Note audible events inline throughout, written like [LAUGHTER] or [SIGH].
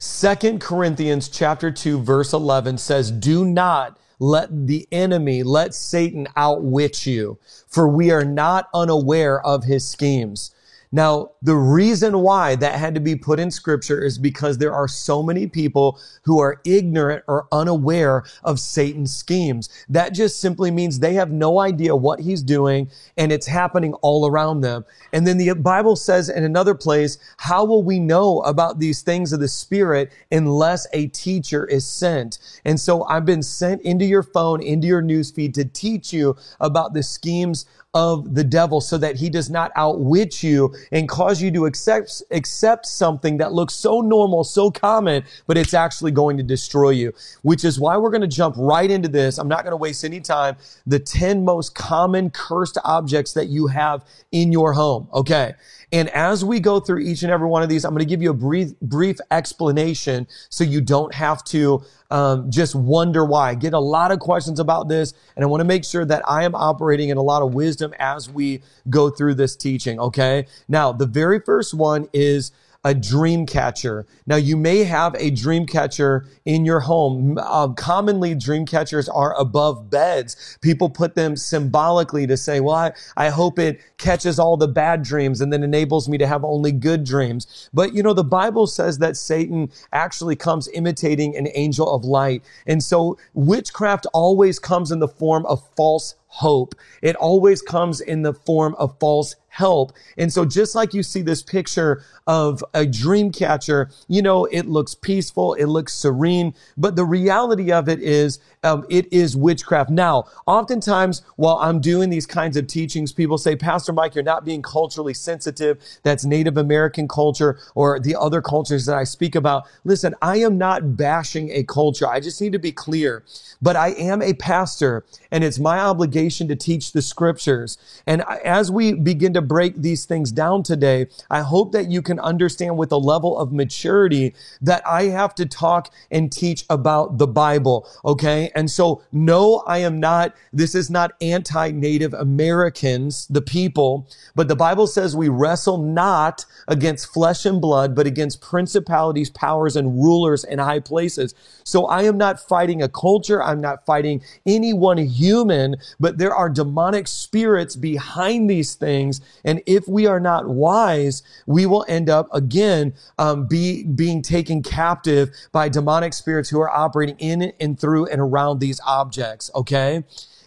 Second Corinthians chapter 2 verse 11 says, "Do not let the enemy, let Satan outwit you, for we are not unaware of his schemes." Now, the reason why that had to be put in scripture is because there are so many people who are ignorant or unaware of Satan's schemes. That just simply means they have no idea what he's doing and it's happening all around them. And then the Bible says in another place, how will we know about these things of the spirit unless a teacher is sent? And so I've been sent into your phone, into your newsfeed to teach you about the schemes of the devil so that he does not outwit you and cause you to accept, accept something that looks so normal, so common, but it's actually going to destroy you, which is why we're going to jump right into this. I'm not going to waste any time. The 10 most common cursed objects that you have in your home. Okay. And as we go through each and every one of these, I'm going to give you a brief, brief explanation so you don't have to um, just wonder why. I get a lot of questions about this, and I want to make sure that I am operating in a lot of wisdom as we go through this teaching. Okay. Now, the very first one is a dream catcher. Now, you may have a dream catcher in your home. Uh, commonly, dream catchers are above beds. People put them symbolically to say, well, I, I hope it catches all the bad dreams and then enables me to have only good dreams. But, you know, the Bible says that Satan actually comes imitating an angel of light. And so witchcraft always comes in the form of false hope. It always comes in the form of false help. And so just like you see this picture of a dream catcher, you know, it looks peaceful, it looks serene, but the reality of it is, um, it is witchcraft. Now, oftentimes while I'm doing these kinds of teachings, people say, Pastor Mike, you're not being culturally sensitive. That's Native American culture or the other cultures that I speak about. Listen, I am not bashing a culture. I just need to be clear, but I am a pastor and it's my obligation to teach the scriptures. And as we begin to break these things down today, I hope that you can understand with a level of maturity that I have to talk and teach about the Bible. Okay. And so no, I am not, this is not anti-Native Americans, the people, but the Bible says we wrestle not against flesh and blood, but against principalities, powers, and rulers in high places. So I am not fighting a culture. I'm not fighting anyone human, but there are demonic spirits behind these things and if we are not wise, we will end up again um, be being taken captive by demonic spirits who are operating in and through and around these objects. Okay,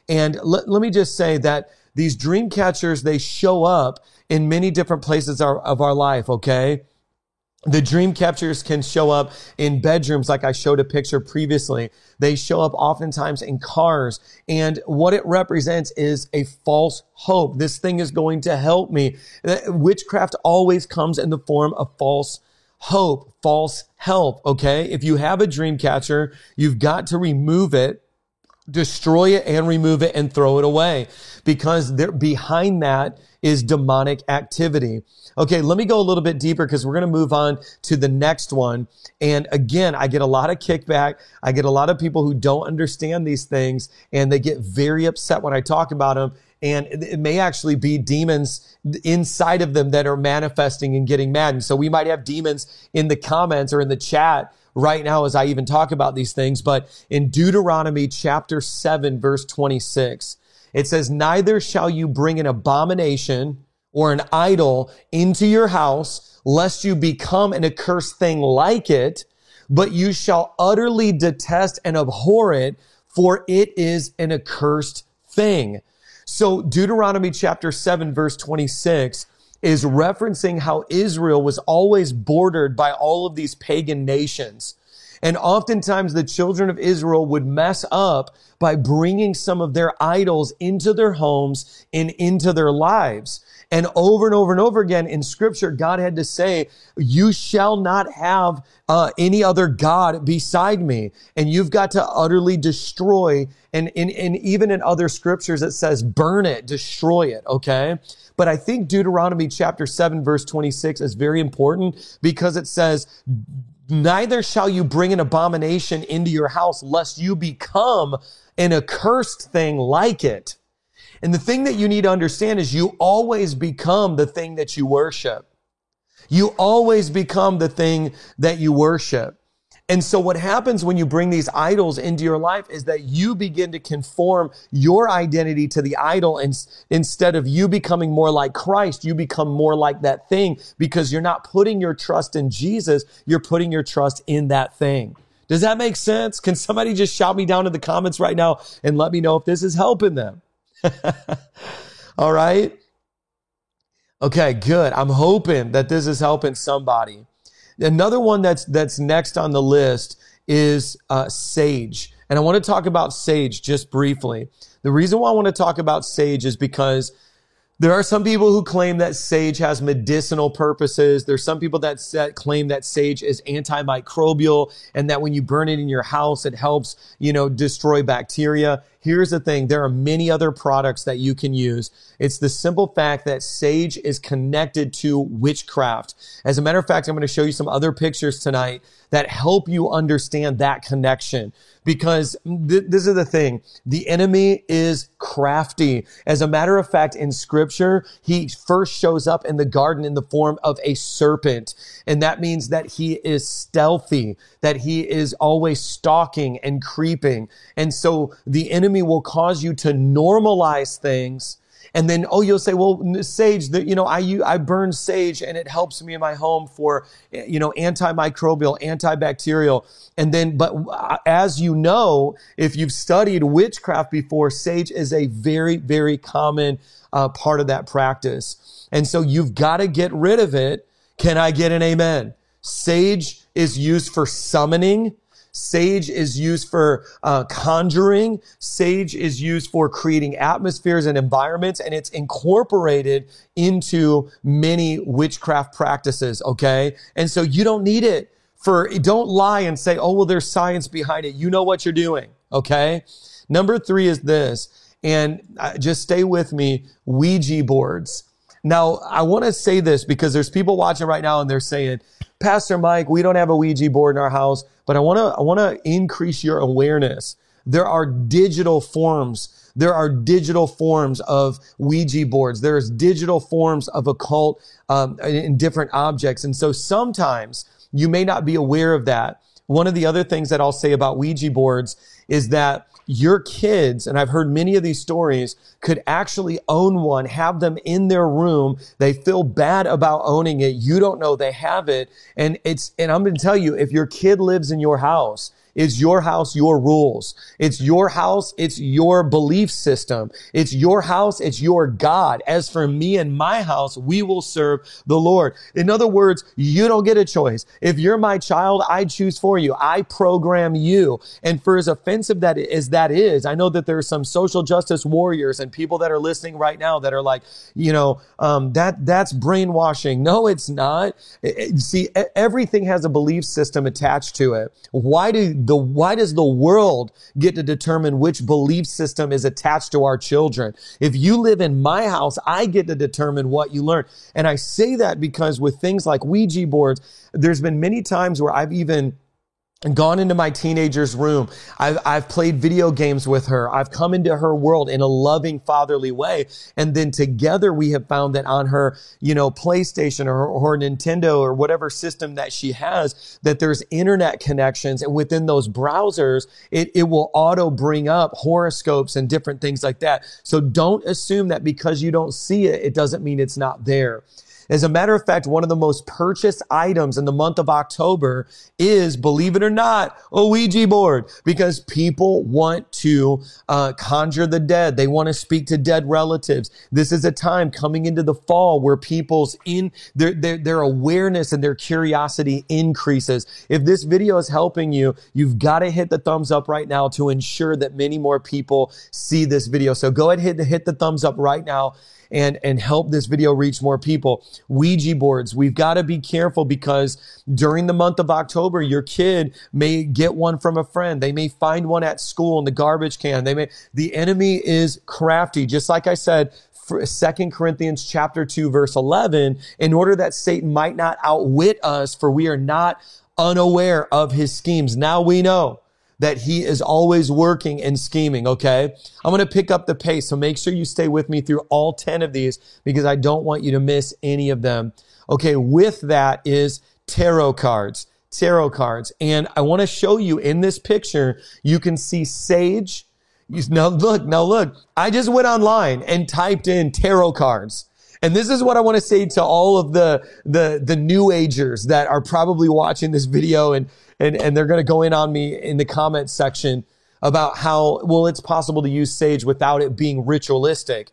and let, let me just say that these dream catchers they show up in many different places of our life. Okay the dream catchers can show up in bedrooms, like I showed a picture previously. They show up oftentimes in cars. And what it represents is a false hope. This thing is going to help me. Uh, witchcraft always comes in the form of false hope, false help. Okay. If you have a dream catcher, you've got to remove it destroy it and remove it and throw it away because there behind that is demonic activity. Okay, let me go a little bit deeper because we're going to move on to the next one. And again, I get a lot of kickback. I get a lot of people who don't understand these things and they get very upset when I talk about them. And it may actually be demons inside of them that are manifesting and getting mad. And so we might have demons in the comments or in the chat right now as I even talk about these things. But in Deuteronomy chapter 7, verse 26, it says, Neither shall you bring an abomination or an idol into your house, lest you become an accursed thing like it, but you shall utterly detest and abhor it, for it is an accursed thing. So Deuteronomy chapter 7, verse 26 is referencing how Israel was always bordered by all of these pagan nations. And oftentimes the children of Israel would mess up by bringing some of their idols into their homes and into their lives. And over and over and over again in scripture, God had to say, you shall not have uh, any other God beside me. And you've got to utterly destroy. And, and, and even in other scriptures, it says, burn it, destroy it. Okay. But I think Deuteronomy chapter 7 verse 26 is very important because it says, neither shall you bring an abomination into your house lest you become an accursed thing like it. And the thing that you need to understand is you always become the thing that you worship. You always become the thing that you worship. And so what happens when you bring these idols into your life is that you begin to conform your identity to the idol. And instead of you becoming more like Christ, you become more like that thing because you're not putting your trust in Jesus. You're putting your trust in that thing. Does that make sense? Can somebody just shout me down in the comments right now and let me know if this is helping them? [LAUGHS] All right. Okay, good. I'm hoping that this is helping somebody. Another one that's that's next on the list is uh, sage, and I want to talk about sage just briefly. The reason why I want to talk about sage is because there are some people who claim that sage has medicinal purposes. There's some people that, that claim that sage is antimicrobial and that when you burn it in your house, it helps, you know, destroy bacteria. Here's the thing. There are many other products that you can use. It's the simple fact that sage is connected to witchcraft. As a matter of fact, I'm going to show you some other pictures tonight that help you understand that connection because th- this is the thing. The enemy is crafty. As a matter of fact, in scripture, he first shows up in the garden in the form of a serpent. And that means that he is stealthy, that he is always stalking and creeping. And so the enemy will cause you to normalize things and then, oh, you'll say, well, sage, that, you know, I, I burn sage and it helps me in my home for, you know, antimicrobial, antibacterial. And then, but uh, as you know, if you've studied witchcraft before, sage is a very, very common uh, part of that practice. And so you've got to get rid of it. Can I get an amen? Sage is used for summoning. Sage is used for uh, conjuring. Sage is used for creating atmospheres and environments, and it's incorporated into many witchcraft practices. Okay. And so you don't need it for, don't lie and say, oh, well, there's science behind it. You know what you're doing. Okay. Number three is this, and uh, just stay with me Ouija boards. Now, I want to say this because there's people watching right now and they're saying, Pastor Mike, we don't have a Ouija board in our house, but I want to, I want to increase your awareness. There are digital forms. There are digital forms of Ouija boards. There's digital forms of occult um, in different objects. And so sometimes you may not be aware of that. One of the other things that I'll say about Ouija boards is that your kids, and I've heard many of these stories, could actually own one, have them in their room. They feel bad about owning it. You don't know they have it. And it's, and I'm going to tell you, if your kid lives in your house it's your house, your rules. It's your house. It's your belief system. It's your house. It's your God. As for me and my house, we will serve the Lord. In other words, you don't get a choice. If you're my child, I choose for you. I program you. And for as offensive that as that is, I know that there are some social justice warriors and people that are listening right now that are like, you know, um, that that's brainwashing. No, it's not. see, everything has a belief system attached to it. Why do the, why does the world get to determine which belief system is attached to our children? If you live in my house, I get to determine what you learn. And I say that because with things like Ouija boards, there's been many times where I've even gone into my teenager's room. I've, I've played video games with her. I've come into her world in a loving fatherly way. And then together we have found that on her, you know, PlayStation or, or Nintendo or whatever system that she has, that there's internet connections. And within those browsers, it, it will auto bring up horoscopes and different things like that. So don't assume that because you don't see it, it doesn't mean it's not there. As a matter of fact, one of the most purchased items in the month of October is, believe it or not, a Ouija board because people want to uh, conjure the dead. They want to speak to dead relatives. This is a time coming into the fall where people's in their, their, their awareness and their curiosity increases. If this video is helping you, you've got to hit the thumbs up right now to ensure that many more people see this video. So go ahead and hit, hit the thumbs up right now and, and help this video reach more people. Ouija boards. We've got to be careful because during the month of October, your kid may get one from a friend. They may find one at school in the garbage can. They may, the enemy is crafty. Just like I said, Second Corinthians chapter 2 verse 11 in order that Satan might not outwit us for we are not unaware of his schemes. Now we know that he is always working and scheming, okay? I'm to pick up the pace, so make sure you stay with me through all 10 of these because I don't want you to miss any of them. Okay, with that is tarot cards. tarot cards. And I want to show you in this picture, you can see sage. Now look, now look, I just went online and typed in tarot cards. And this is what I want to say to all of the, the, the new agers that are probably watching this video and, and, and they're going to go in on me in the comments section about how, well, it's possible to use sage without it being ritualistic.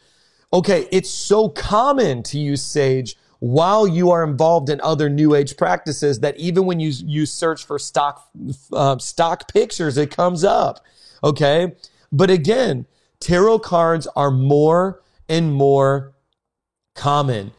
Okay. It's so common to use sage while you are involved in other new age practices that even when you, you search for stock, uh, stock pictures, it comes up. Okay. But again, tarot cards are more and more common.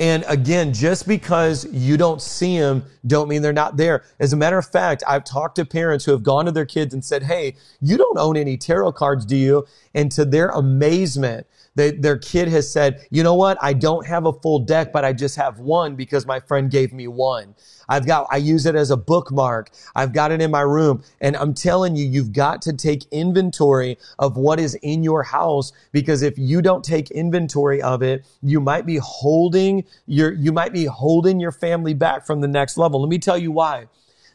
And again, just because you don't see them don't mean they're not there. As a matter of fact, I've talked to parents who have gone to their kids and said, Hey, you don't own any tarot cards, do you? And to their amazement, they, their kid has said, you know what? I don't have a full deck, but I just have one because my friend gave me one. I've got, I use it as a bookmark. I've got it in my room. And I'm telling you, you've got to take inventory of what is in your house because if you don't take inventory of it, you might be holding your, you might be holding your family back from the next level. Let me tell you why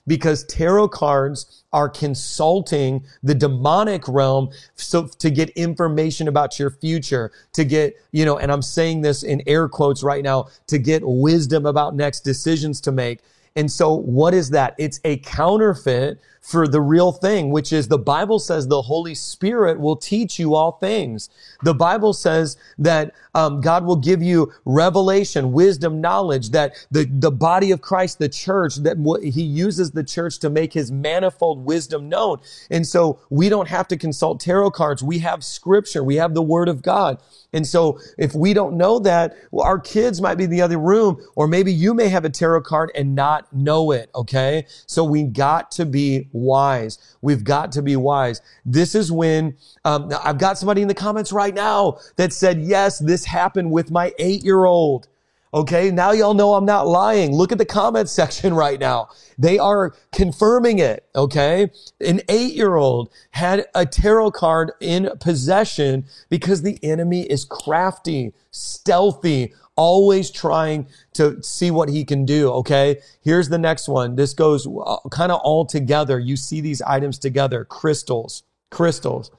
because tarot cards are consulting the demonic realm so to get information about your future, to get, you know, and I'm saying this in air quotes right now, to get wisdom about next decisions to make. And so what is that? It's a counterfeit for the real thing, which is the Bible says the Holy Spirit will teach you all things. The Bible says that um, God will give you revelation, wisdom, knowledge, that the, the body of Christ, the church, that he uses the church to make his manifold wisdom known. And so we don't have to consult tarot cards. We have scripture. We have the word of God. And so if we don't know that, well, our kids might be in the other room, or maybe you may have a tarot card and not know it. Okay. So we got to be wise. We've got to be wise. This is when, um, I've got somebody in the comments right now that said, yes, this happened with my eight year old. Okay. Now y'all know I'm not lying. Look at the comment [LAUGHS] section right now. They are confirming it. Okay. An eight year old had a tarot card in possession because the enemy is crafty, stealthy, always trying to see what he can do. Okay. Here's the next one. This goes uh, kind of all together. You see these items together. Crystals, crystals.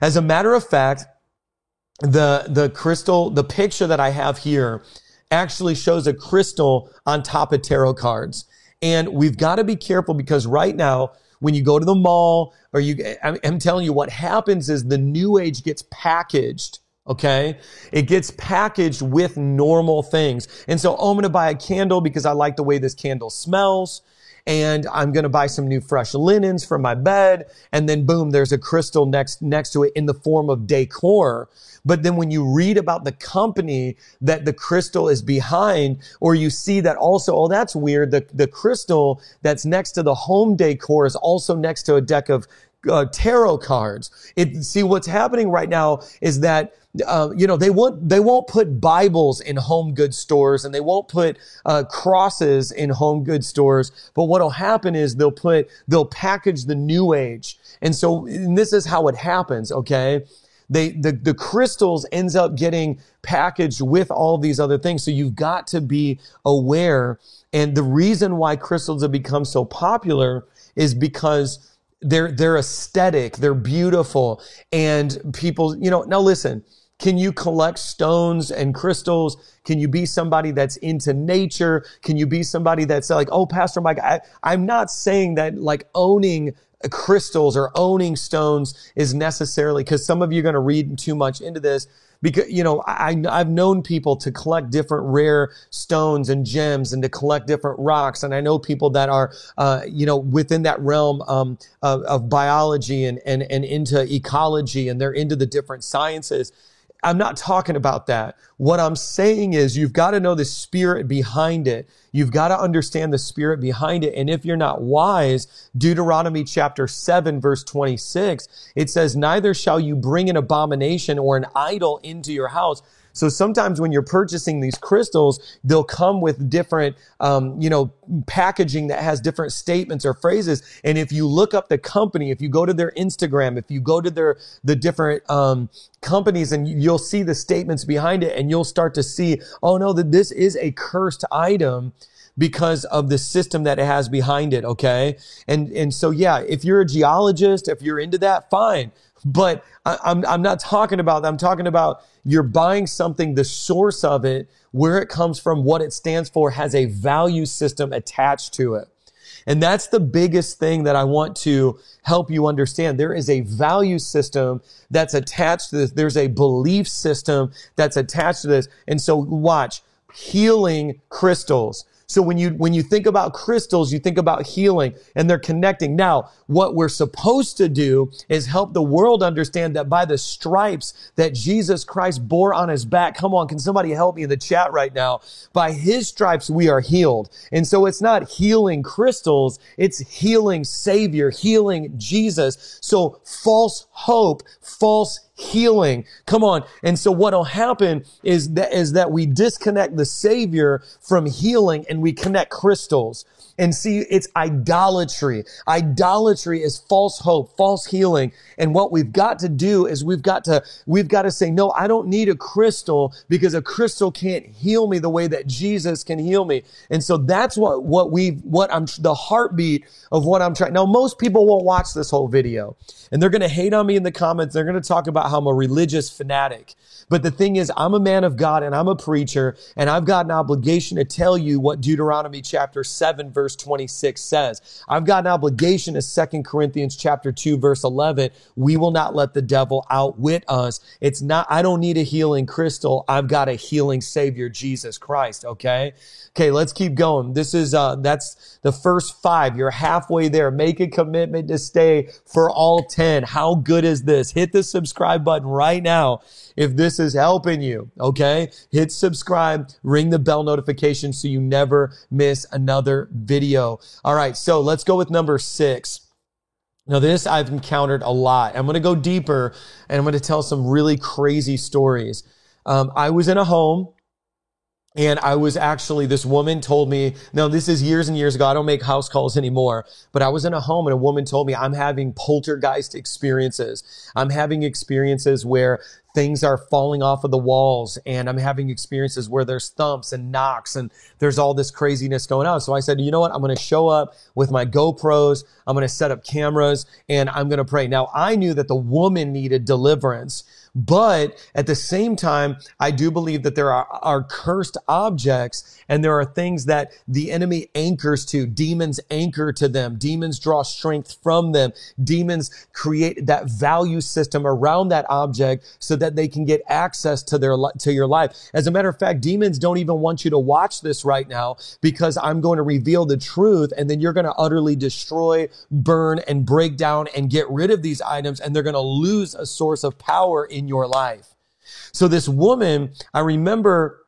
As a matter of fact, the, the crystal, the picture that I have here actually shows a crystal on top of tarot cards. And we've got to be careful because right now, when you go to the mall or you, I'm telling you what happens is the new age gets packaged Okay. It gets packaged with normal things. And so, oh, I'm going to buy a candle because I like the way this candle smells. And I'm going to buy some new fresh linens for my bed. And then boom, there's a crystal next, next to it in the form of decor. But then when you read about the company that the crystal is behind, or you see that also, oh, that's weird. The, the crystal that's next to the home decor is also next to a deck of uh, tarot cards. It, see, what's happening right now is that uh, you know they won't they won't put Bibles in home goods stores and they won't put uh, crosses in home goods stores. But what'll happen is they'll put they'll package the New Age, and so and this is how it happens. Okay. They, the, the crystals ends up getting packaged with all these other things. So you've got to be aware. And the reason why crystals have become so popular is because they're, they're aesthetic. They're beautiful. And people, you know, now listen, can you collect stones and crystals? Can you be somebody that's into nature? Can you be somebody that's like, oh, Pastor Mike, I, I'm not saying that like owning crystals or owning stones is necessarily because some of you are going to read too much into this because you know I, I've known people to collect different rare stones and gems and to collect different rocks, and I know people that are uh, you know within that realm um, of, of biology and, and and into ecology, and they're into the different sciences. I'm not talking about that. What I'm saying is you've got to know the spirit behind it. You've got to understand the spirit behind it. And if you're not wise, Deuteronomy chapter 7 verse 26, it says, neither shall you bring an abomination or an idol into your house. So sometimes when you're purchasing these crystals, they'll come with different, um, you know, packaging that has different statements or phrases. And if you look up the company, if you go to their Instagram, if you go to their the different um, companies, and you'll see the statements behind it, and you'll start to see, oh no, that this is a cursed item because of the system that it has behind it. Okay. And, and so, yeah, if you're a geologist, if you're into that, fine. But I, I'm, I'm not talking about that. I'm talking about you're buying something, the source of it, where it comes from, what it stands for, has a value system attached to it. And that's the biggest thing that I want to help you understand. There is a value system that's attached to this. There's a belief system that's attached to this. And so watch healing crystals. So when you, when you think about crystals, you think about healing and they're connecting. Now, what we're supposed to do is help the world understand that by the stripes that Jesus Christ bore on his back, come on, can somebody help me in the chat right now? By his stripes, we are healed. And so it's not healing crystals. It's healing savior, healing Jesus. So false hope, false healing. Come on. And so what'll happen is that, is that we disconnect the savior from healing and we connect crystals. And see, it's idolatry. Idolatry is false hope, false healing. And what we've got to do is we've got to, we've got to say, no, I don't need a crystal because a crystal can't heal me the way that Jesus can heal me. And so that's what, what we, what I'm, the heartbeat of what I'm trying. Now, most people won't watch this whole video and they're going to hate on me in the comments. They're going to talk about how I'm a religious fanatic. But the thing is, I'm a man of God and I'm a preacher and I've got an obligation to tell you what Deuteronomy chapter 7 verse 26 says. I've got an obligation as 2 Corinthians chapter 2 verse 11. We will not let the devil outwit us. It's not, I don't need a healing crystal. I've got a healing savior, Jesus Christ. Okay. Okay. Let's keep going. This is, uh, that's the first five. You're halfway there. Make a commitment to stay for all 10. How good is this? Hit the subscribe button right now if this is helping you, okay? Hit subscribe, ring the bell notification so you never miss another video. All right, so let's go with number six. Now, this I've encountered a lot. I'm going to go deeper and I'm going to tell some really crazy stories. Um, I was in a home and I was actually, this woman told me, no, this is years and years ago. I don't make house calls anymore, but I was in a home and a woman told me I'm having poltergeist experiences. I'm having experiences where things are falling off of the walls and I'm having experiences where there's thumps and knocks and there's all this craziness going on. So I said, you know what? I'm going to show up with my GoPros. I'm going to set up cameras and I'm going to pray. Now I knew that the woman needed deliverance. But at the same time, I do believe that there are, are cursed objects and there are things that the enemy anchors to. Demons anchor to them. Demons draw strength from them. Demons create that value system around that object so that they can get access to their, to your life. As a matter of fact, demons don't even want you to watch this right now because I'm going to reveal the truth and then you're going to utterly destroy, burn and break down and get rid of these items and they're going to lose a source of power in your life. So this woman, I remember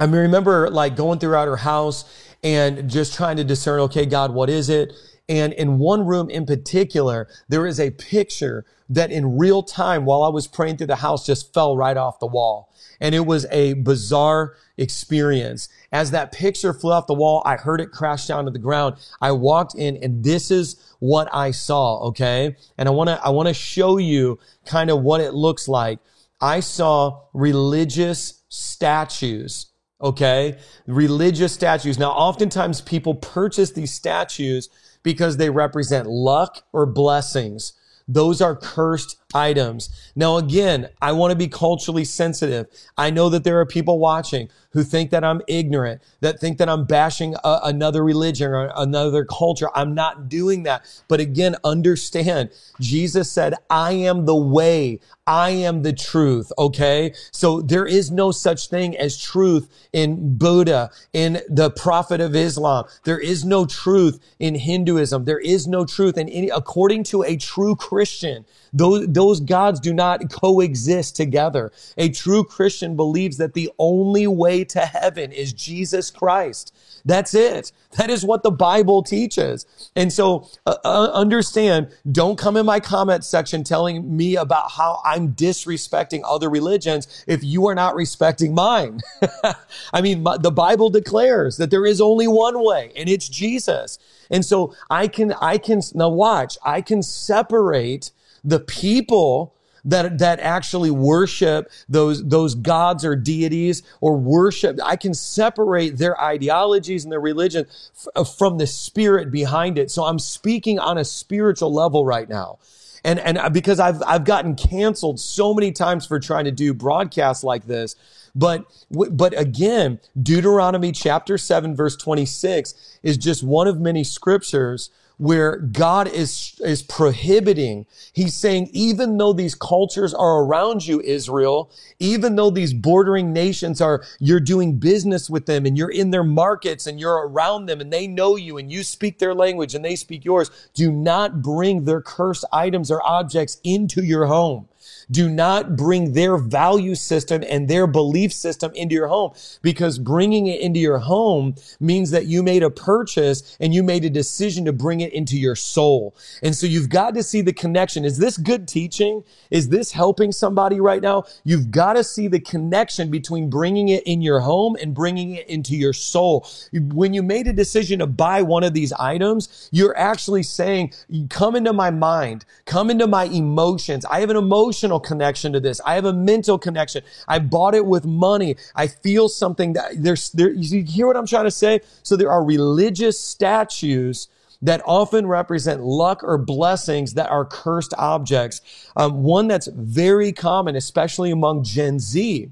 I remember like going throughout her house and just trying to discern, okay, God, what is it? And in one room in particular, there is a picture that in real time while I was praying through the house just fell right off the wall. And it was a bizarre experience. As that picture flew off the wall, I heard it crash down to the ground. I walked in and this is what I saw. Okay. And I want to, I want to show you kind of what it looks like. I saw religious statues okay? Religious statues. Now, oftentimes people purchase these statues because they represent luck or blessings. Those are cursed items. Now, again, I want to be culturally sensitive. I know that there are people watching who think that I'm ignorant, that think that I'm bashing a, another religion or another culture. I'm not doing that. But again, understand Jesus said, I am the way. I am the truth. Okay. So there is no such thing as truth in Buddha, in the prophet of Islam. There is no truth in Hinduism. There is no truth in any, according to a true Christian. Those, those gods do not coexist together. A true Christian believes that the only way to heaven is Jesus Christ. That's it. That is what the Bible teaches. And so uh, uh, understand, don't come in my comment section telling me about how I'm disrespecting other religions if you are not respecting mine. [LAUGHS] I mean, my, the Bible declares that there is only one way and it's Jesus. And so I can, I can, now watch, I can separate the people that, that actually worship those, those gods or deities or worship. I can separate their ideologies and their religion f- from the spirit behind it. So I'm speaking on a spiritual level right now. And, and because I've, I've gotten canceled so many times for trying to do broadcasts like this. But, but again, Deuteronomy chapter 7 verse 26 is just one of many scriptures where God is, is prohibiting. He's saying, even though these cultures are around you, Israel, even though these bordering nations are, you're doing business with them and you're in their markets and you're around them and they know you and you speak their language and they speak yours, do not bring their cursed items or objects into your home. Do not bring their value system and their belief system into your home because bringing it into your home means that you made a purchase and you made a decision to bring it into your soul. And so you've got to see the connection. Is this good teaching? Is this helping somebody right now? You've got to see the connection between bringing it in your home and bringing it into your soul. When you made a decision to buy one of these items, you're actually saying, come into my mind, come into my emotions. I have an emotional emotional connection to this. I have a mental connection. I bought it with money. I feel something that there's, there, you hear what I'm trying to say? So there are religious statues that often represent luck or blessings that are cursed objects. Um, one that's very common, especially among Gen Z,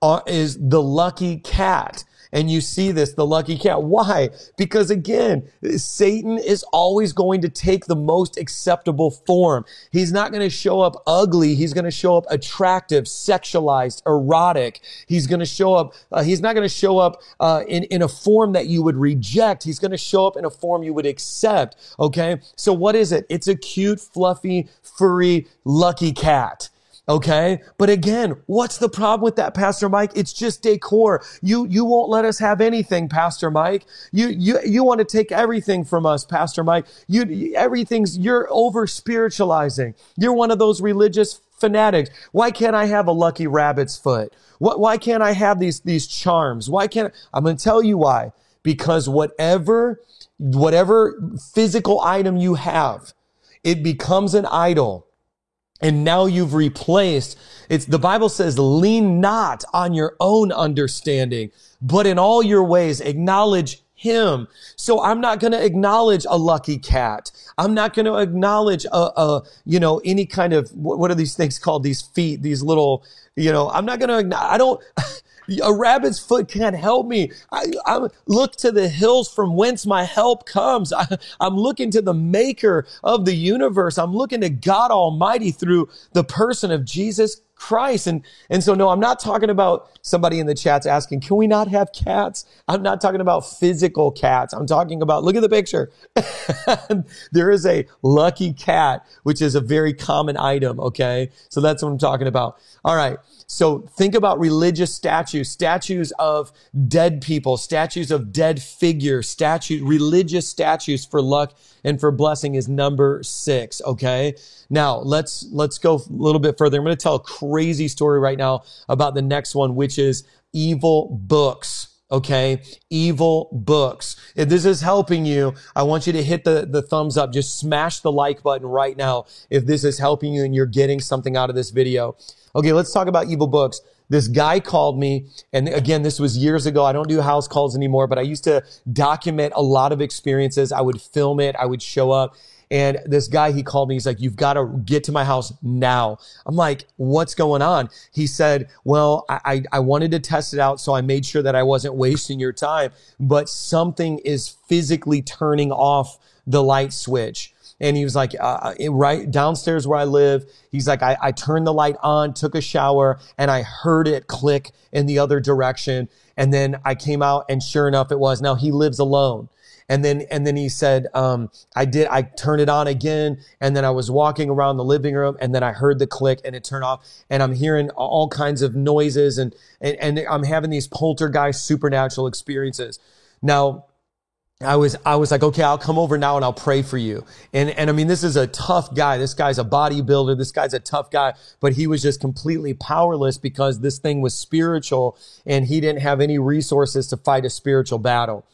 uh, is the lucky cat and you see this, the lucky cat. Why? Because again, Satan is always going to take the most acceptable form. He's not going to show up ugly. He's going to show up attractive, sexualized, erotic. He's going to show up, uh, he's not going to show up uh, in, in a form that you would reject. He's going to show up in a form you would accept. Okay. So what is it? It's a cute, fluffy, furry, lucky cat. Okay. But again, what's the problem with that, Pastor Mike? It's just decor. You, you won't let us have anything, Pastor Mike. You, you, you want to take everything from us, Pastor Mike. You, everything's, you're over spiritualizing. You're one of those religious fanatics. Why can't I have a lucky rabbit's foot? What, why can't I have these, these charms? Why can't, I'm going to tell you why. Because whatever, whatever physical item you have, it becomes an idol and now you've replaced, it's, the Bible says, lean not on your own understanding, but in all your ways acknowledge him. So I'm not going to acknowledge a lucky cat. I'm not going to acknowledge a, a, you know, any kind of, what are these things called? These feet, these little, you know, I'm not going to, I don't, [LAUGHS] A rabbit's foot can't help me. I, I look to the hills from whence my help comes. [LAUGHS] I, I'm looking to the maker of the universe. I'm looking to God Almighty through the person of Jesus Christ. And, and so, no, I'm not talking about somebody in the chats asking, can we not have cats? I'm not talking about physical cats. I'm talking about, look at the picture. [LAUGHS] there is a lucky cat, which is a very common item. Okay. So that's what I'm talking about. All right. So think about religious statues, statues of dead people, statues of dead figures, statue, religious statues for luck and for blessing is number six. Okay. Now let's, let's go a little bit further. I'm going to tell a crazy story right now about the next one, which is evil books. Okay. Evil books. If this is helping you, I want you to hit the, the thumbs up. Just smash the like button right now. If this is helping you and you're getting something out of this video. Okay, let's talk about evil books. This guy called me, and again, this was years ago. I don't do house calls anymore, but I used to document a lot of experiences. I would film it, I would show up. And this guy, he called me. He's like, you've got to get to my house now. I'm like, what's going on? He said, well, I, I wanted to test it out. So I made sure that I wasn't wasting your time, but something is physically turning off the light switch and he was like, uh, uh right downstairs where I live. He's like, I, I turned the light on, took a shower, and I heard it click in the other direction. And then I came out, and sure enough, it was. Now he lives alone. And then, and then he said, um, I did, I turned it on again. And then I was walking around the living room and then I heard the click and it turned off and I'm hearing all kinds of noises and, and, and I'm having these poltergeist supernatural experiences. Now, I was, I was like, okay, I'll come over now and I'll pray for you. And, and I mean, this is a tough guy. This guy's a bodybuilder. This guy's a tough guy, but he was just completely powerless because this thing was spiritual and he didn't have any resources to fight a spiritual battle.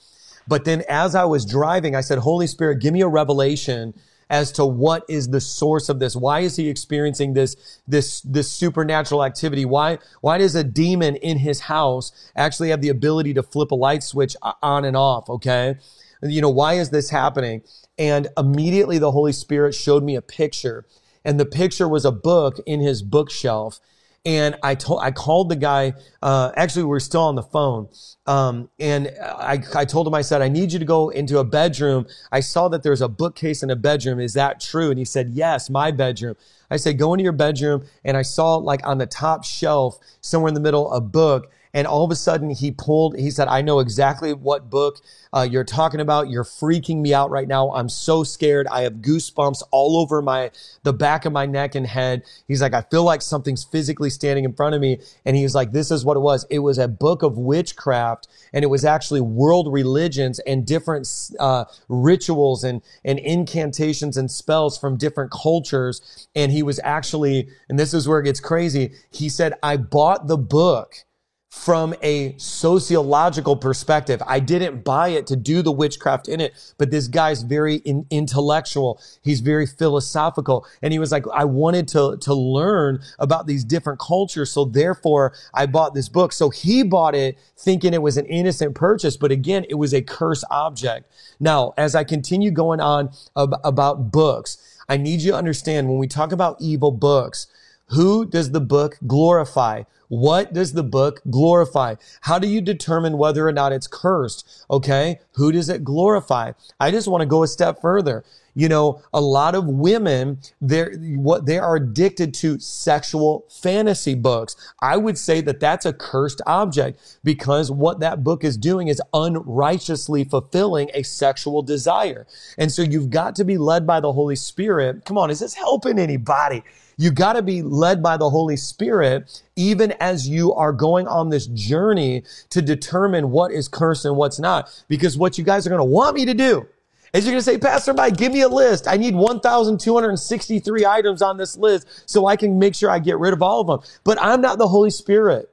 But then as I was driving, I said, Holy Spirit, give me a revelation as to what is the source of this. Why is he experiencing this, this, this supernatural activity? Why, why does a demon in his house actually have the ability to flip a light switch on and off? Okay. You know, why is this happening? And immediately the Holy Spirit showed me a picture and the picture was a book in his bookshelf and I told, I called the guy, uh, actually we are still on the phone. Um, and I, I told him, I said, I need you to go into a bedroom. I saw that there's a bookcase in a bedroom. Is that true? And he said, yes, my bedroom. I said, go into your bedroom. And I saw like on the top shelf, somewhere in the middle, a book. And all of a sudden he pulled, he said, I know exactly what book uh, you're talking about. You're freaking me out right now. I'm so scared. I have goosebumps all over my, the back of my neck and head. He's like, I feel like something's physically standing in front of me. And he's like, this is what it was. It was a book of witchcraft and it was actually world religions and different, uh, rituals and, and incantations and spells from different cultures. And he was actually, and this is where it gets crazy. He said, I bought the book from a sociological perspective. I didn't buy it to do the witchcraft in it, but this guy's very in, intellectual. He's very philosophical. And he was like, I wanted to, to learn about these different cultures. So therefore I bought this book. So he bought it thinking it was an innocent purchase. But again, it was a curse object. Now, as I continue going on ab- about books, I need you to understand when we talk about evil books, who does the book glorify? What does the book glorify? How do you determine whether or not it's cursed? Okay. Who does it glorify? I just want to go a step further. You know, a lot of women, they're, what they are addicted to sexual fantasy books. I would say that that's a cursed object because what that book is doing is unrighteously fulfilling a sexual desire. And so you've got to be led by the Holy Spirit. Come on. Is this helping anybody? You got to be led by the Holy Spirit even as you are going on this journey to determine what is cursed and what's not. Because what you guys are going to want me to do is you're going to say, Pastor Mike, give me a list. I need 1,263 items on this list so I can make sure I get rid of all of them. But I'm not the Holy Spirit.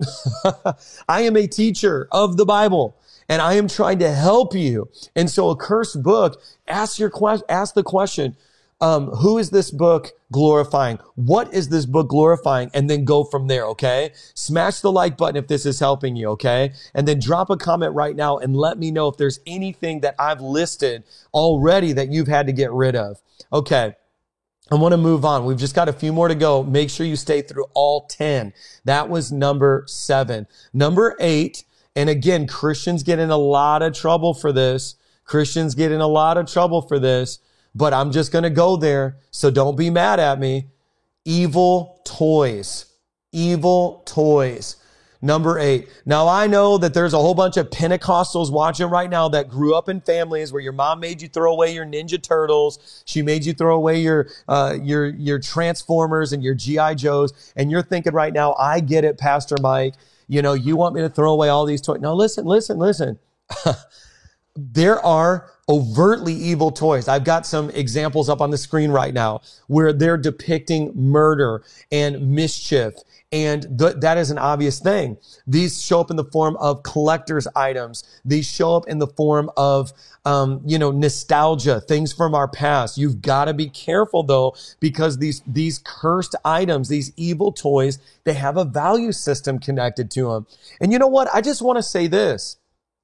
[LAUGHS] I am a teacher of the Bible and I am trying to help you. And so a cursed book, ask your question, ask the question, um, who is this book glorifying? What is this book glorifying? And then go from there, okay? Smash the like button if this is helping you, okay? And then drop a comment right now and let me know if there's anything that I've listed already that you've had to get rid of. Okay. I want to move on. We've just got a few more to go. Make sure you stay through all 10. That was number seven. Number eight, and again, Christians get in a lot of trouble for this. Christians get in a lot of trouble for this but I'm just going to go there. So don't be mad at me. Evil toys. Evil toys. Number eight. Now I know that there's a whole bunch of Pentecostals watching right now that grew up in families where your mom made you throw away your Ninja Turtles. She made you throw away your, uh, your, your Transformers and your G.I. Joes. And you're thinking right now, I get it, Pastor Mike. You know, you want me to throw away all these toys. Now listen, listen, listen. [LAUGHS] there are overtly evil toys. I've got some examples up on the screen right now where they're depicting murder and mischief. And th- that is an obvious thing. These show up in the form of collector's items. These show up in the form of, um, you know, nostalgia, things from our past. You've got to be careful though, because these, these cursed items, these evil toys, they have a value system connected to them. And you know what? I just want to say this.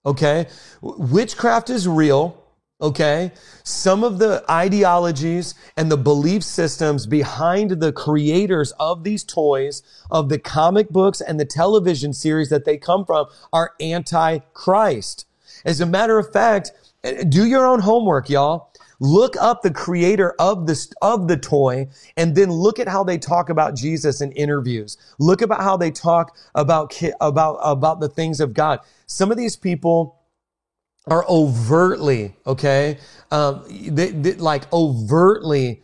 Okay. Witchcraft is real. Okay. Some of the ideologies and the belief systems behind the creators of these toys, of the comic books and the television series that they come from are anti-Christ. As a matter of fact, do your own homework, y'all. Look up the creator of this, of the toy and then look at how they talk about Jesus in interviews. Look about how they talk about, about, about the things of God. Some of these people, are overtly, okay, um, they, they, like overtly,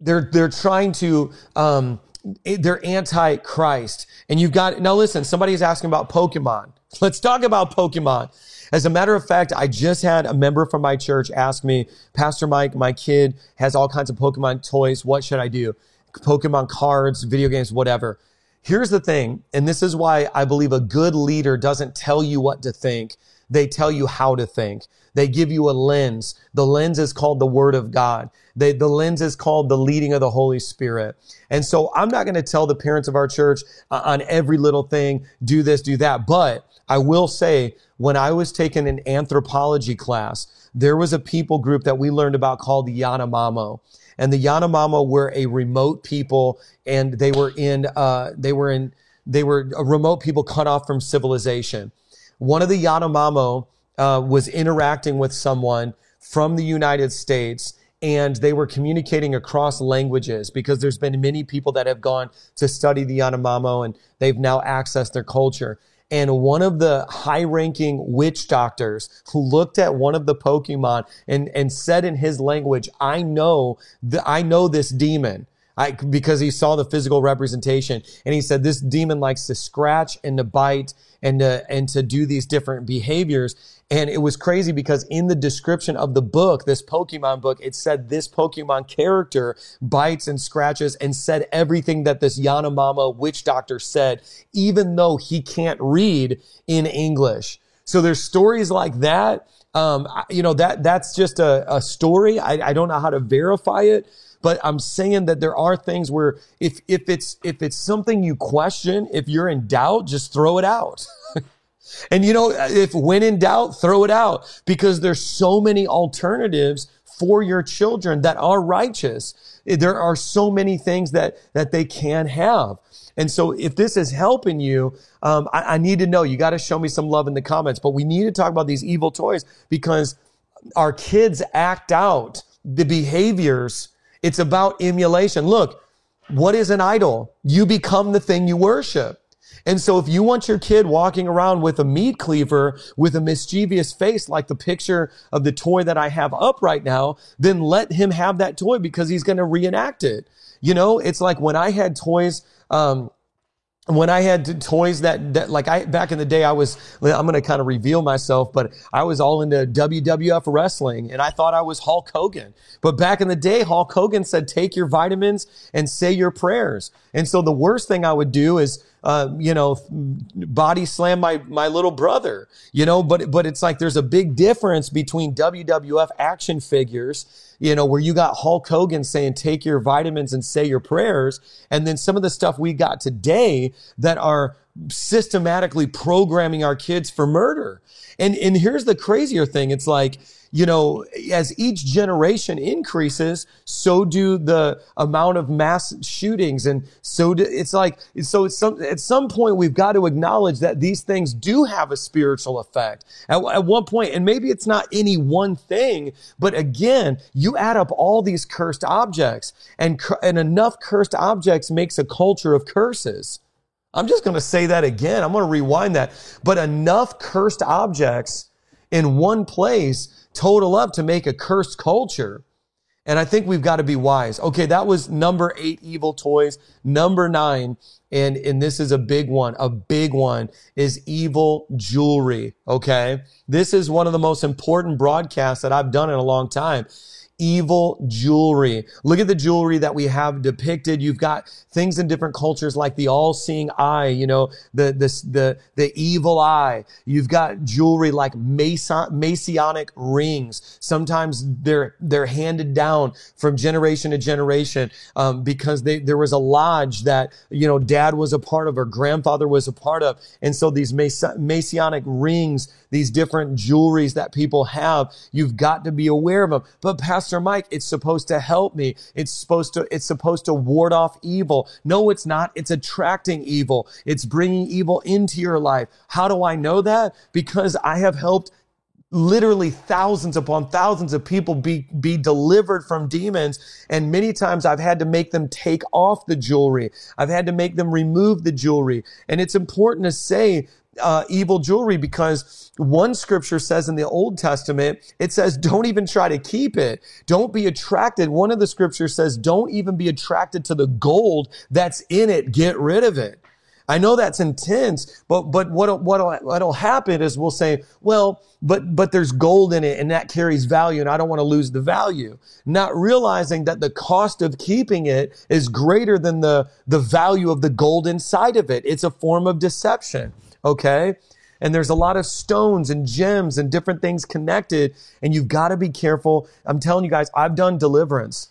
they're they're trying to um, they're anti-Christ. And you've got now. Listen, somebody's asking about Pokemon. [LAUGHS] Let's talk about Pokemon. As a matter of fact, I just had a member from my church ask me, Pastor Mike, my kid has all kinds of Pokemon toys. What should I do? Pokemon cards, video games, whatever. Here's the thing, and this is why I believe a good leader doesn't tell you what to think. They tell you how to think. They give you a lens. The lens is called the word of God. They, the lens is called the leading of the Holy Spirit. And so I'm not going to tell the parents of our church uh, on every little thing, do this, do that. But I will say, when I was taking an anthropology class, there was a people group that we learned about called the Yanomamo. And the Yanomamo were a remote people and they were in, uh, they were in, they were remote people cut off from civilization. One of the Yanomamo uh, was interacting with someone from the United States and they were communicating across languages because there's been many people that have gone to study the Yanomamo and they've now accessed their culture. And one of the high ranking witch doctors who looked at one of the Pokemon and, and said in his language, I know, the, I know this demon. I, because he saw the physical representation and he said this demon likes to scratch and to bite and to, and to do these different behaviors. And it was crazy because in the description of the book, this Pokemon book, it said this Pokemon character bites and scratches and said everything that this Yanomamo witch doctor said, even though he can't read in English. So there's stories like that. Um, you know, that, that's just a, a story. I, I don't know how to verify it, but I'm saying that there are things where if, if it's, if it's something you question, if you're in doubt, just throw it out. [LAUGHS] and you know, if when in doubt, throw it out because there's so many alternatives for your children that are righteous. There are so many things that, that they can have. And so if this is helping you, um, I, I need to know. You got to show me some love in the comments. But we need to talk about these evil toys because our kids act out the behaviors it's about emulation. Look, what is an idol? You become the thing you worship. And so if you want your kid walking around with a meat cleaver with a mischievous face like the picture of the toy that I have up right now, then let him have that toy because he's going to reenact it. You know, it's like when I had toys, um, when I had toys that, that like I, back in the day, I was, I'm going to kind of reveal myself, but I was all into WWF wrestling and I thought I was Hulk Hogan. But back in the day, Hulk Hogan said, take your vitamins and say your prayers. And so the worst thing I would do is, uh, you know, body slam my, my little brother, you know, but, but it's like there's a big difference between WWF action figures you know, where you got Hulk Hogan saying, take your vitamins and say your prayers. And then some of the stuff we got today that are systematically programming our kids for murder. And, and here's the crazier thing. It's like, you know, as each generation increases, so do the amount of mass shootings. And so do, it's like, so it's some, at some point we've got to acknowledge that these things do have a spiritual effect at, at one point, And maybe it's not any one thing, but again, you add up all these cursed objects and, and enough cursed objects makes a culture of curses. I'm just going to say that again. I'm going to rewind that. But enough cursed objects in one place total up to make a cursed culture. And I think we've got to be wise. Okay, that was number eight evil toys. Number nine, and, and this is a big one, a big one is evil jewelry. Okay. This is one of the most important broadcasts that I've done in a long time evil jewelry. Look at the jewelry that we have depicted. You've got things in different cultures like the all-seeing eye, you know, the, the, the, the evil eye. You've got jewelry like Mason, Masonic rings. Sometimes they're, they're handed down from generation to generation, um, because they, there was a lodge that, you know, dad was a part of or grandfather was a part of. And so these Masonic rings, these different jewelries that people have, you've got to be aware of them. But Pastor Mike, it's supposed to help me. It's supposed to, it's supposed to ward off evil. No, it's not. It's attracting evil. It's bringing evil into your life. How do I know that? Because I have helped literally thousands upon thousands of people be, be delivered from demons. And many times I've had to make them take off the jewelry. I've had to make them remove the jewelry. And it's important to say uh, evil jewelry because one scripture says in the Old Testament, it says, don't even try to keep it. Don't be attracted. One of the scriptures says, don't even be attracted to the gold that's in it. Get rid of it. I know that's intense, but, but what, what, what'll happen is we'll say, well, but, but there's gold in it and that carries value and I don't want to lose the value. Not realizing that the cost of keeping it is greater than the, the value of the gold inside of it. It's a form of deception okay? And there's a lot of stones and gems and different things connected, and you've got to be careful. I'm telling you guys, I've done deliverance.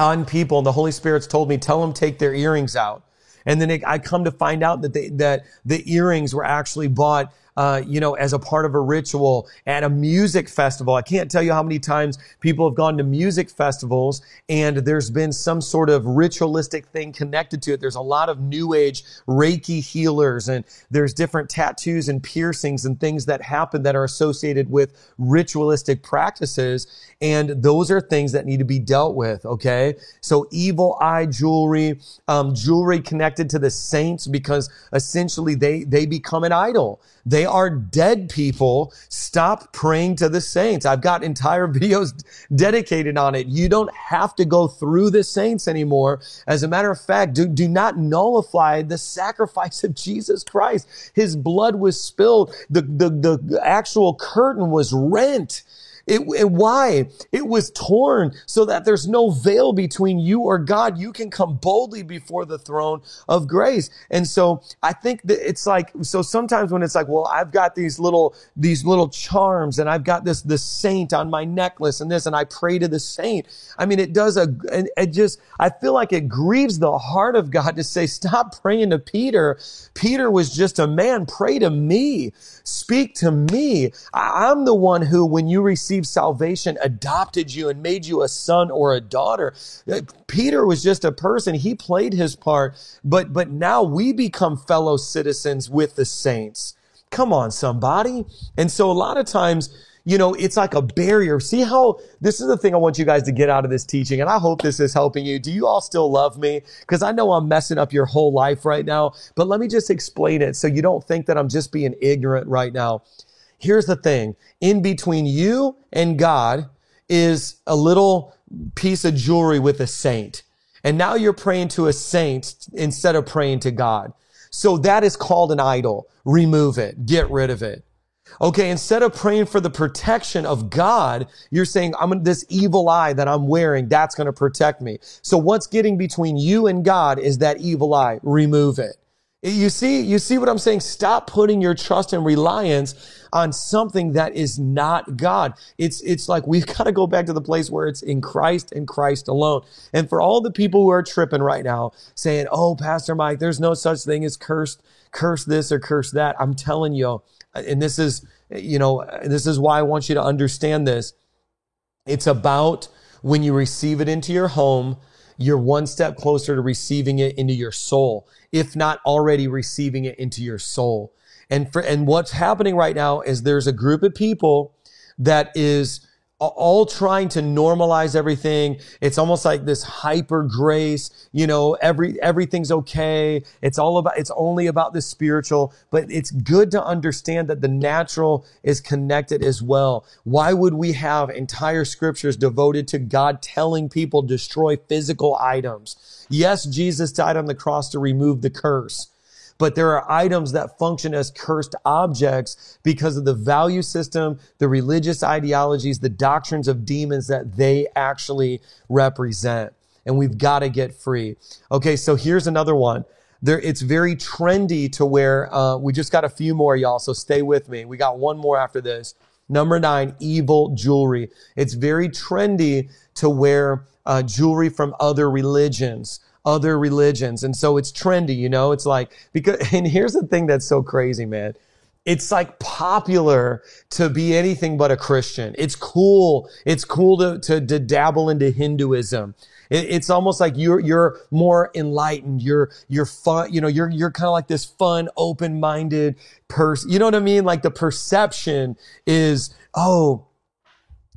on people and the Holy Spirit's told me, tell them take their earrings out. And then it, I come to find out that they, that the earrings were actually bought uh, you know, as a part of a ritual at a music festival. I can't tell you how many times people have gone to music festivals and there's been some sort of ritualistic thing connected to it. There's a lot of new age Reiki healers and there's different tattoos and piercings and things that happen that are associated with ritualistic practices. And those are things that need to be dealt with. Okay. So evil eye jewelry, um, jewelry connected to the saints because essentially they, they become an idol. They are dead people. Stop praying to the saints. I've got entire [LAUGHS] videos dedicated on it. You don't have to go through the saints anymore. As a matter of fact, do, do not nullify the sacrifice of Jesus Christ. His blood was spilled. The, the, the actual curtain was rent. It, it, why? It was torn so that there's no veil between you or God. You can come boldly before the throne of grace. And so I think that it's like, so sometimes when it's like, well, I've got these little, these little charms and I've got this, this saint on my necklace and this, and I pray to the saint. I mean, it does a, it just, I feel like it grieves the heart of God to say, stop praying to Peter. Peter was just a man. Pray to me. Speak to me. I'm the one who, when you receive received salvation adopted you and made you a son or a daughter. Uh, Peter was just a person. He played his part, but, but now we become fellow citizens with the saints. Come on, somebody. And so a lot of times, you know, it's like a barrier. See how this is the thing I want you guys to get out of this teaching. And I hope this is helping you. Do you all still love me? Cause I know I'm messing up your whole life right now, but let me just explain it so you don't think that I'm just being ignorant right now. Here's the thing. In between you and God is a little piece of jewelry with a saint. And now you're praying to a saint instead of praying to God. So that is called an idol. Remove it. Get rid of it. Okay, instead of praying for the protection of God, you're saying, I'm this evil eye that I'm wearing, that's going to protect me. So what's getting between you and God is that evil eye. Remove it. You see, you see what I'm saying? Stop putting your trust and reliance on something that is not God. It's, it's like we've [LAUGHS] got to go back to the place where it's in Christ and Christ alone. And for all the people who are tripping right now saying, Oh, Pastor Mike, there's no such thing as cursed, curse this or curse that. I'm telling you, and this is, you know, this is why I want you to understand this. It's about when you receive it into your home, you're one step closer to receiving it into your soul, if not already receiving it into your soul. And for, and what's happening right now is there's a group of people that is all trying to normalize everything. It's almost like this hyper grace, you know, every, everything's okay. It's all about, it's only about the spiritual, but it's good to understand that the natural is connected as well. Why would we have entire scriptures devoted to God telling people destroy physical items? Yes, Jesus died on the cross to remove the curse but there are items that function as cursed objects because of the value system, the religious ideologies, the doctrines of demons that they actually represent. And we've got to get free. Okay, so here's another one. There, it's very trendy to wear. Uh, we just got a few more, y'all. So stay with me. We got one more after this. Number nine, evil jewelry. It's very trendy to wear uh, jewelry from other religions other religions. And so it's trendy, you know, it's like, because, [LAUGHS] and here's the thing that's so crazy, man. It's like popular to be anything but a Christian. It's cool. It's cool to, to, to dabble into Hinduism. It, it's almost like you're, you're more enlightened. You're, you're fun, you know, you're, you're kind of like this fun, open-minded person. You know what I mean? Like the perception is, oh,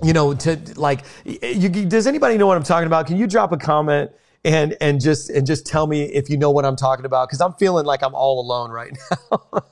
you know, to like, you, does anybody know what I'm talking about? Can you drop a comment and and just and just tell me if you know what I'm talking about because I'm feeling like I'm all alone right now.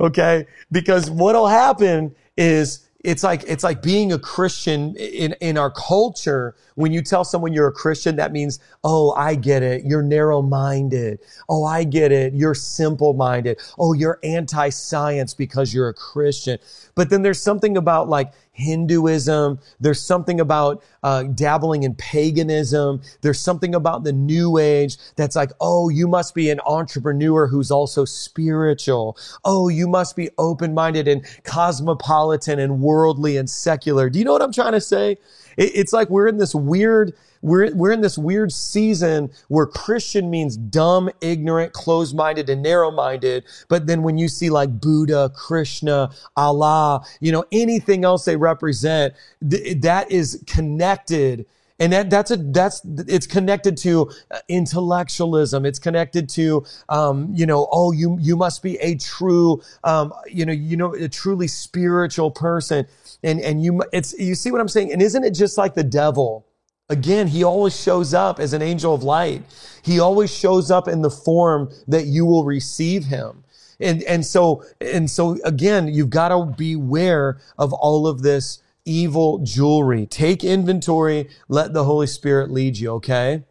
[LAUGHS] okay? Because what'll happen is it's like it's like being a Christian in in our culture. When you tell someone you're a Christian, that means, oh, I get it. You're narrow minded. Oh, I get it. You're simple minded. Oh, you're anti science because you're a Christian. But then there's something about like Hinduism. There's something about uh, dabbling in paganism. There's something about the new age that's like, oh, you must be an entrepreneur who's also spiritual. Oh, you must be open-minded and cosmopolitan and worldly and secular. Do you know what I'm trying to say? It, it's like we're in this weird we're, we're in this weird season where Christian means dumb, ignorant, closed-minded, and narrow-minded. But then when you see like Buddha, Krishna, Allah, you know, anything else they represent, th- that is connected and that, that's a, that's, it's connected to intellectualism. It's connected to, um, you know, oh, you, you must be a true, um, you know, you know, a truly spiritual person. And, and you, it's, you see what I'm saying? And isn't it just like the devil? Again, he always shows up as an angel of light. He always shows up in the form that you will receive him. And, and so, and so again, you've got to beware of all of this evil jewelry. Take inventory. Let the Holy Spirit lead you. Okay.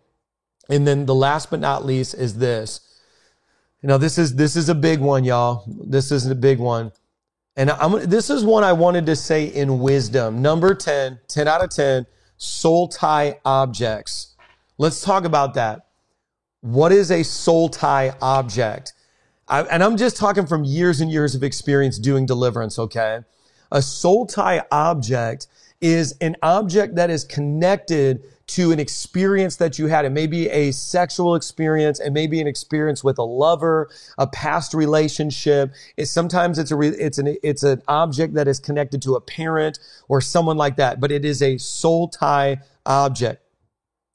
And then the last but not least is this. You know, this is, this is a big one, y'all. This is a big one. And I'm, this is one I wanted to say in wisdom. Number 10, 10 out of 10 soul tie objects. Let's talk about that. What is a soul tie object? I, and I'm just talking from years and years of experience doing deliverance, okay? A soul tie object is an object that is connected to an experience that you had. It may be a sexual experience. It may be an experience with a lover, a past relationship. It, sometimes it's a, it's an, it's an object that is connected to a parent or someone like that, but it is a soul tie object.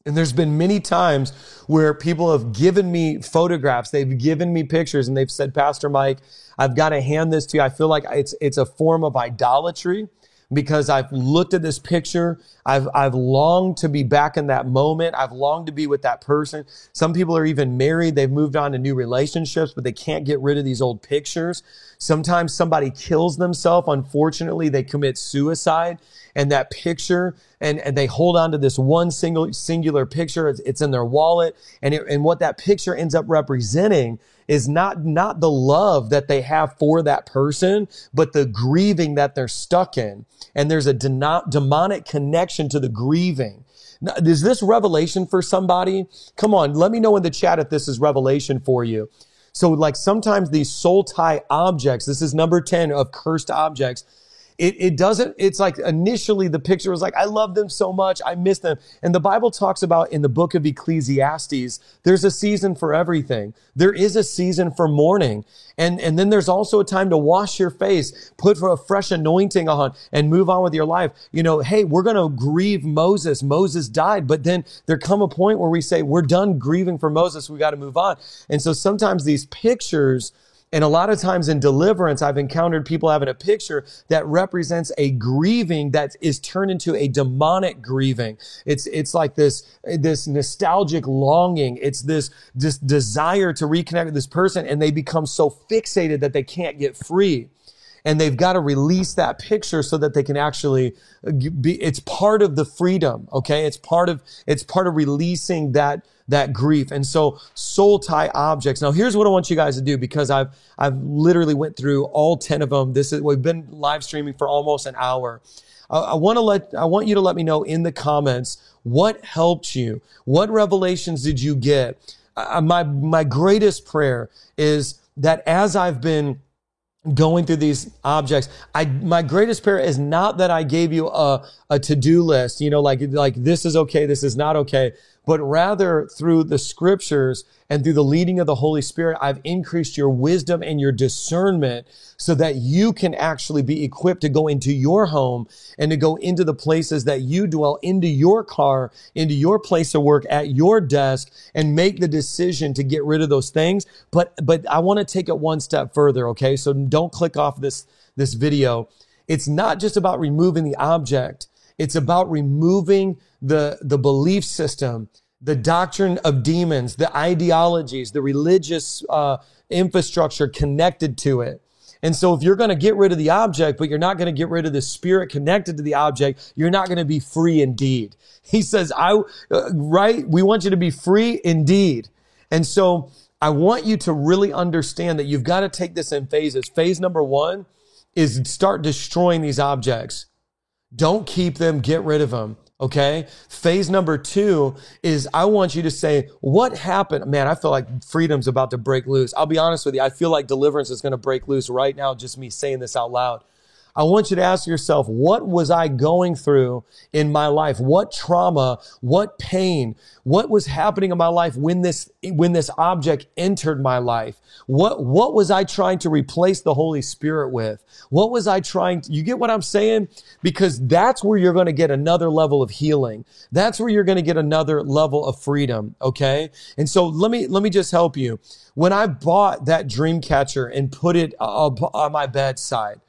And there's been many times where people have given me photographs, they've given me pictures and they've said, Pastor Mike, I've got to hand this to you. I feel like it's, it's a form of idolatry because I've looked at this picture. I've, I've longed to be back in that moment. I've longed to be with that person. Some people are even married. They've moved on to new relationships, but they can't get rid of these old pictures. Sometimes somebody kills themselves. Unfortunately, they commit suicide and that picture and, and they hold on to this one single singular picture. It's, it's in their wallet. And, it, and what that picture ends up representing is not, not the love that they have for that person, but the grieving that they're stuck in. And there's a demonic connection to the grieving. Now, is this revelation for somebody? Come on, let me know in the chat if this is revelation for you. So like sometimes these soul tie objects, this is number 10 of cursed objects it, it doesn't, it's like initially the picture was like, I love them so much. I miss them. And the Bible talks about in the book of Ecclesiastes, there's a season for everything. There is a season for mourning. And, and then there's also a time to wash your face, put for a fresh anointing on and move on with your life. You know, hey, we're going to grieve Moses. Moses died, but then there come a point where we say, we're done grieving for Moses. We got to move on. And so sometimes these pictures, and a lot of times in deliverance, I've encountered people having a picture that represents a grieving that is turned into a demonic grieving. It's, it's like this, this nostalgic longing. It's this, this desire to reconnect with this person and they become so fixated that they can't get free and they've got to release that picture so that they can actually uh, be it's part of the freedom okay it's part of it's part of releasing that that grief. And so soul tie objects. Now here's what i want you guys to do because i've i've literally went through all 10 of them this is we've been live streaming for almost an hour. I, want to let i want you to let me know in the comments what helped you? What revelations did you get? Uh, my my greatest prayer is that as i've been going through these objects. I, my greatest prayer is not that I gave you a, a to-do list, you know, like, like this is okay, this is not okay, but rather through the scriptures and through the leading of the Holy Spirit, I've increased your wisdom and your discernment so that you can actually be equipped to go into your home and to go into the places that you dwell, into your car, into your place of work, at your desk, and make the decision to get rid of those things. But, but I want to take it one step further. Okay. So don't click off this, this video. It's not just about removing the object. It's about removing the, the belief system, the doctrine of demons, the ideologies, the religious uh, infrastructure connected to it. And so if you're going to get rid of the object, but you're not going to get rid of the spirit connected to the object, you're not going to be free indeed. He says, I, uh, right? We want you to be free indeed. And so I want you to really understand that you've got to take this in phases. Phase number one is start destroying these objects. Don't keep them, get rid of them. Okay. Phase number two is I want you to say, what happened? Man, I feel like freedom's about to break loose. I'll be honest with you. I feel like deliverance is going to break loose right now, just me saying this out loud. I want you to ask yourself, what was I going through in my life? What trauma, what pain, what was happening in my life when this, when this object entered my life? What, what was I trying to replace the Holy Spirit with? What was I trying to, you get what I'm saying? Because that's where you're going to get another level of healing. That's where you're going to get another level of freedom. Okay. And so let me, let me just help you. When I bought that dream catcher and put it uh, on my bedside,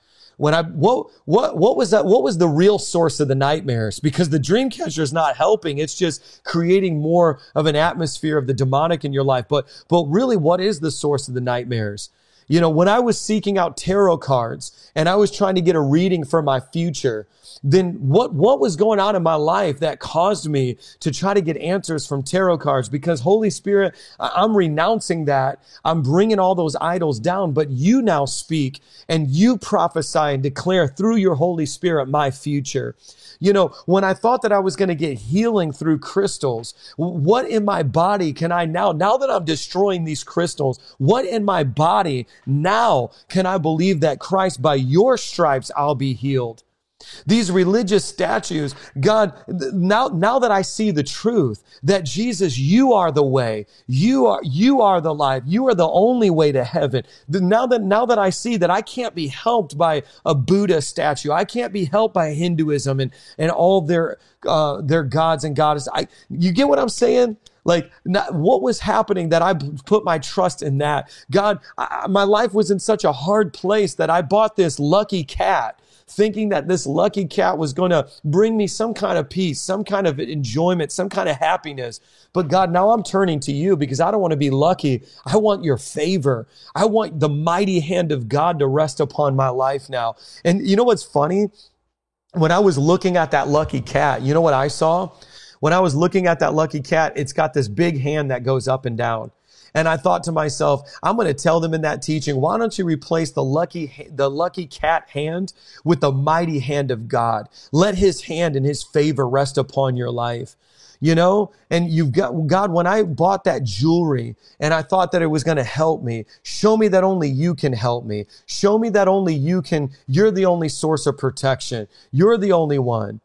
when I what what what was that? What was the real source of the nightmares? Because the dream catcher is not helping; it's just creating more of an atmosphere of the demonic in your life. But but really, what is the source of the nightmares? You know, when I was seeking out tarot cards and I was trying to get a reading for my future, then what, what was going on in my life that caused me to try to get answers from tarot cards? Because Holy Spirit, I'm renouncing that. I'm bringing all those idols down, but you now speak and you prophesy and declare through your Holy Spirit my future. You know, when I thought that I was going to get healing through crystals, what in my body can I now, now that I'm destroying these crystals, what in my body now can I believe that Christ, by your stripes, I'll be healed? These religious statues, God, now, now that I see the truth that Jesus, you are the way, you are, you are the life, you are the only way to heaven. Now that, now that I see that I can't be helped by a Buddha statue, I can't be helped by Hinduism and, and all their, uh, their gods and goddesses. I, you get what I'm saying? Like, not, what was happening that I put my trust in that? God, I, my life was in such a hard place that I bought this lucky cat thinking that this lucky cat was going to bring me some kind of peace, some kind of enjoyment, some kind of happiness. But God, now I'm turning to you because I don't want to be lucky. I want your favor. I want the mighty hand of God to rest upon my life now. And you know what's funny? When I was looking at that lucky cat, you know what I saw? When I was looking at that lucky cat, it's got this big hand that goes up and down. And I thought to myself, I'm going to tell them in that teaching, why don't you replace the lucky, the lucky cat hand with the mighty hand of God? Let his hand and his favor rest upon your life. You know? And you've got god when i bought that jewelry and i thought that it was going to help me show me that only you can help me. Show me that only you can you're the only source of protection. You're the only one.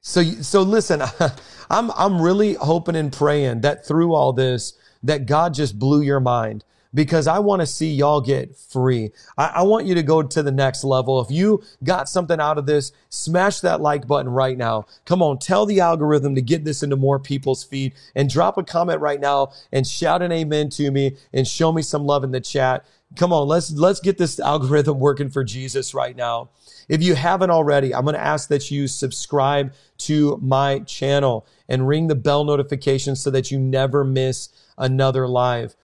So so listen [LAUGHS] i'm i'm really hoping and praying that through all this that God just blew your mind because I want to see y'all get free. I, I, want you to go to the next level. If you got something out of this, smash that like button right now. Come on, tell the algorithm to get this into more people's feed and drop a comment right now and shout an amen to me and show me some love in the chat. Come on, let's, let's get this [LAUGHS] algorithm working for Jesus right now. If you haven't already, I'm going to ask that you subscribe to my channel and ring the bell notification so that you never miss another live.